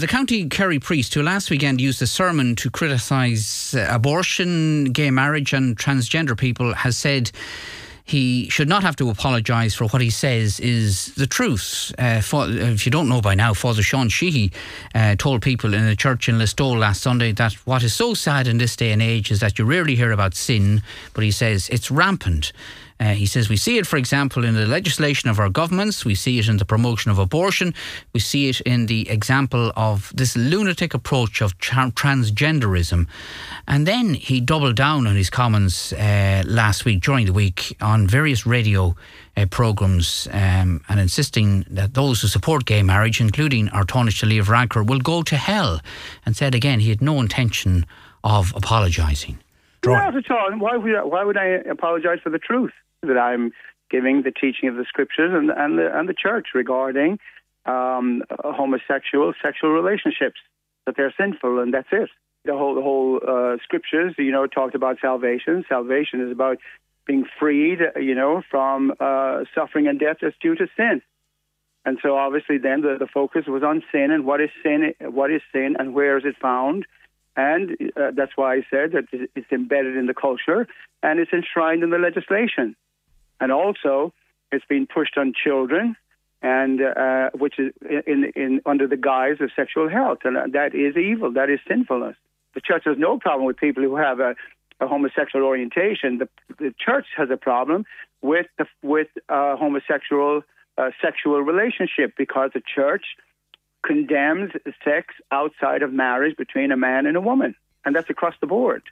The County Kerry priest who last weekend used a sermon to criticise uh, abortion, gay marriage, and transgender people has said he should not have to apologise for what he says is the truth. Uh, for, if you don't know by now, Father Sean Sheehy uh, told people in a church in Listowel last Sunday that what is so sad in this day and age is that you rarely hear about sin, but he says it's rampant. Uh, he says we see it, for example, in the legislation of our governments. We see it in the promotion of abortion. We see it in the example of this lunatic approach of tra- transgenderism. And then he doubled down on his comments uh, last week, during the week, on various radio uh, programmes um, and insisting that those who support gay marriage, including our Tánaiste Leo Varadkar, will go to hell. And said again he had no intention of apologising. Not at all. Why would I, why would I apologise for the truth? That I'm giving the teaching of the scriptures and, and, the, and the church regarding um, homosexual sexual relationships, that they're sinful, and that's it. The whole, the whole uh, scriptures, you know, talked about salvation. Salvation is about being freed, you know, from uh, suffering and death that's due to sin. And so obviously then the, the focus was on sin and what is sin, what is sin and where is it found. And uh, that's why I said that it's embedded in the culture and it's enshrined in the legislation and also it's been pushed on children, and uh, which is in, in under the guise of sexual health, and that is evil. That is sinfulness. The church has no problem with people who have a, a homosexual orientation. The, the church has a problem with the, with uh, homosexual uh, sexual relationship because the church condemns sex outside of marriage between a man and a woman, and that's across the board.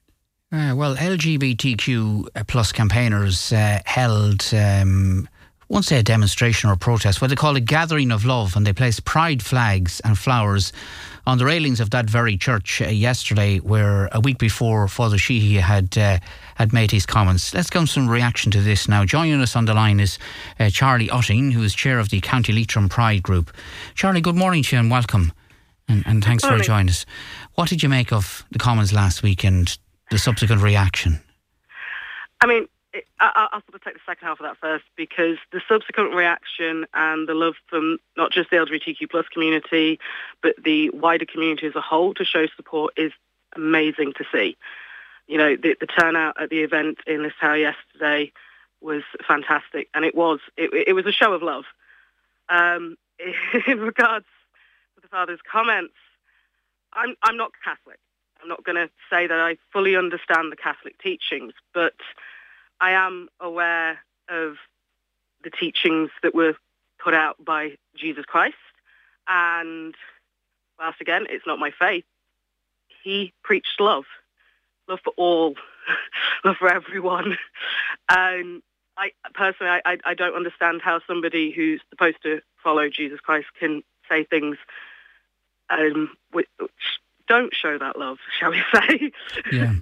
Uh, well, LGBTQ plus campaigners uh, held, um, won't say a demonstration or a protest, what they call a gathering of love, and they placed pride flags and flowers on the railings of that very church uh, yesterday, where a week before Father Sheehy had uh, had made his comments. Let's get some reaction to this now. Joining us on the line is uh, Charlie Utting, who is chair of the County Leitrim Pride Group. Charlie, good morning to you and welcome, and, and thanks for joining us. What did you make of the comments last weekend? The subsequent reaction? I mean, I, will sort of take the second half of that first because the subsequent reaction and the love from not just the LGBTQ plus community, but the wider community as a whole to show support is amazing to see. You know, the, the turnout at the event in Listowel yesterday was fantastic, and it was it, it was a show of love. Um, in regards to the father's comments, I'm I'm not Catholic. I'm not going to say that I fully understand the Catholic teachings, but I am aware of the teachings that were put out by Jesus Christ. And whilst again, it's not my faith, he preached love, love for all, love for everyone. And I personally, I, I don't understand how somebody who's supposed to follow Jesus Christ can say things um, which don't show that love, shall we say? yeah.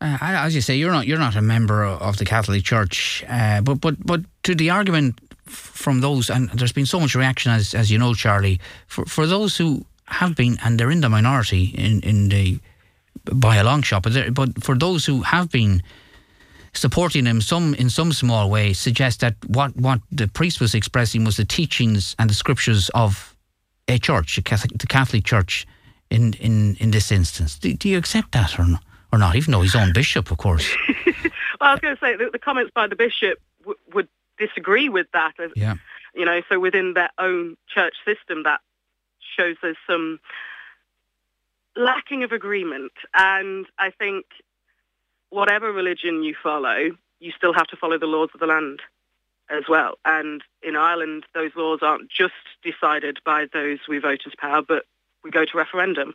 Uh, as you say, you're not you're not a member of the Catholic Church, uh, but but but to the argument from those, and there's been so much reaction, as as you know, Charlie, for for those who have been, and they're in the minority in in the by a long shot, but but for those who have been supporting him some in some small way, suggest that what what the priest was expressing was the teachings and the scriptures of a church, a Catholic, the Catholic Church in, in, in this instance. Do, do you accept that or not? Or not, even though he's own bishop, of course. well, I was going to say the, the comments by the bishop w- would disagree with that. Yeah. You know, so within their own church system, that shows there's some lacking of agreement. And I think whatever religion you follow, you still have to follow the laws of the land as well. And in Ireland, those laws aren't just decided by those we vote into power, but we go to referendum.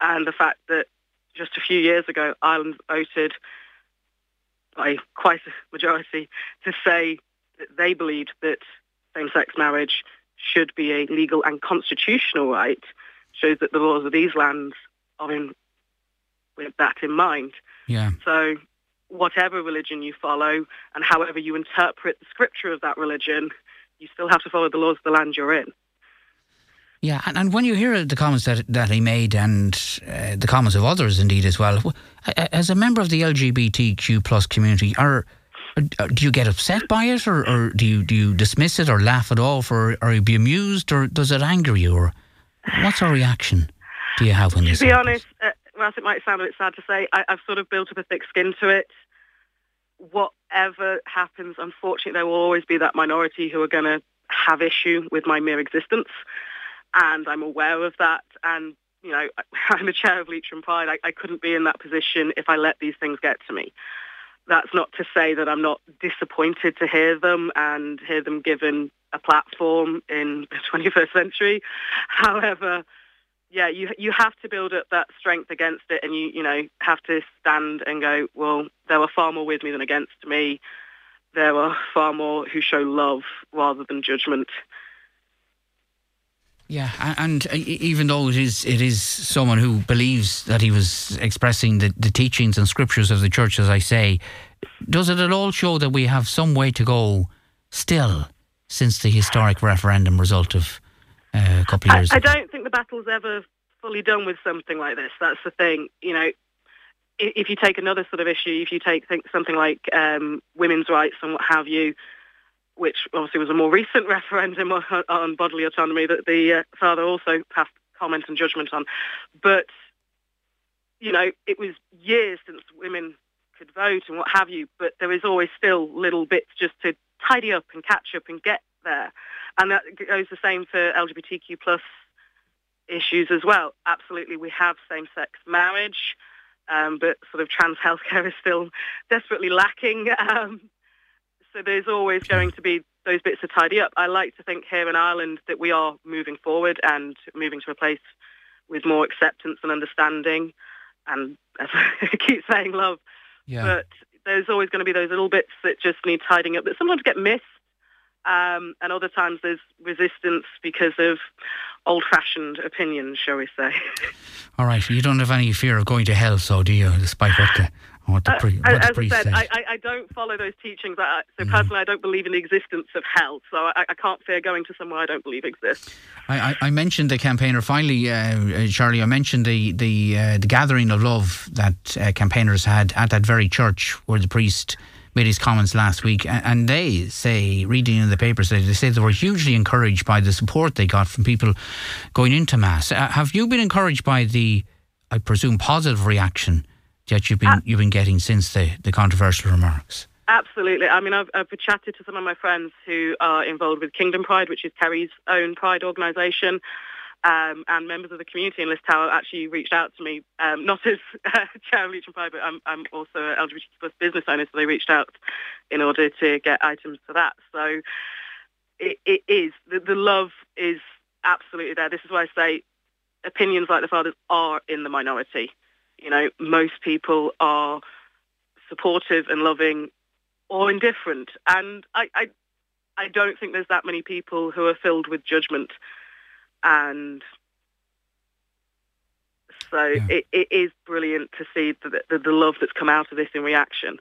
And the fact that just a few years ago, Ireland voted by quite a majority to say that they believed that same-sex marriage should be a legal and constitutional right shows that the laws of these lands are in with that in mind. Yeah. So whatever religion you follow and however you interpret the scripture of that religion, you still have to follow the laws of the land you're in. Yeah, and, and when you hear the comments that that he made and uh, the comments of others indeed as well, as a member of the LGBTQ plus community, are do you get upset by it, or, or do you do you dismiss it, or laugh it off, or, or you be amused, or does it anger you? Or what's of reaction do you have when this To be happens? honest, uh, whilst it might sound a bit sad to say, I, I've sort of built up a thick skin to it. Whatever happens, unfortunately, there will always be that minority who are going to have issue with my mere existence, and I'm aware of that. And you know, I'm a chair of Leitrim Pride. I, I couldn't be in that position if I let these things get to me. That's not to say that I'm not disappointed to hear them and hear them given a platform in the 21st century. However, yeah, you you have to build up that strength against it, and you you know have to stand and go. Well, there were far more with me than against me. There are far more who show love rather than judgment. Yeah, and uh, even though it is it is someone who believes that he was expressing the, the teachings and scriptures of the church, as I say, does it at all show that we have some way to go still since the historic referendum result of uh, a couple of years I ago? I don't think the battle's ever fully done with something like this. That's the thing. You know, if you take another sort of issue, if you take something like um, women's rights and what have you, which obviously was a more recent referendum on, bodily autonomy that the uh, father also passed comment and judgment on. But, you know, it was years since women could vote and what have you, but there is always still little bits just to tidy up and catch up and get there. And that goes the same for LGBTQ plus issues as well. Absolutely, we have same-sex marriage, um, but sort of trans healthcare is still desperately lacking. Um, so there's always going to be those bits to tidy up. I like to think here in Ireland that we are moving forward and moving to a place with more acceptance and understanding, and as I keep saying, love. yeah. But there's always going to be those little bits that just need tidying up that sometimes get missed. Um, and other times there's resistance because of old-fashioned opinions, shall we say. All right, you don't have any fear of going to hell, so do you? Despite what the what the, pri- Uh, what the as I priest said. I, I, don't follow those teachings. I, so Mm. personally, I don't believe in the existence of hell. So I, I can't fear going to somewhere I don't believe exists. I, I, I mentioned the campaigner. Finally, uh, uh, Charlie, I mentioned the the uh, the gathering of love that uh, campaigners had at that very church where the priest made his comments last week, and, they say, reading in the papers, they, they say they were hugely encouraged by the support they got from people going into mass. Uh, have you been encouraged by the, I presume, positive reaction that you've been Uh, you've been getting since the, the controversial remarks? Absolutely. I mean, I've, I've chatted to some of my friends who are involved with Kingdom Pride, which is Kerry's own Pride organisation, um, and members of the community in Listowel actually reached out to me, um, not as uh, chair of Leitrim Pride, but I'm, I'm also an LGBT plus business owner, so they reached out in order to get items for that. So it, it is, the, the love is absolutely there. This is why I say opinions like the father's are in the minority. You know, most people are supportive and loving or indifferent. And I, I, I don't think there's that many people who are filled with judgment. And so Yeah. it, it is brilliant to see the, the, the love that's come out of this in reaction.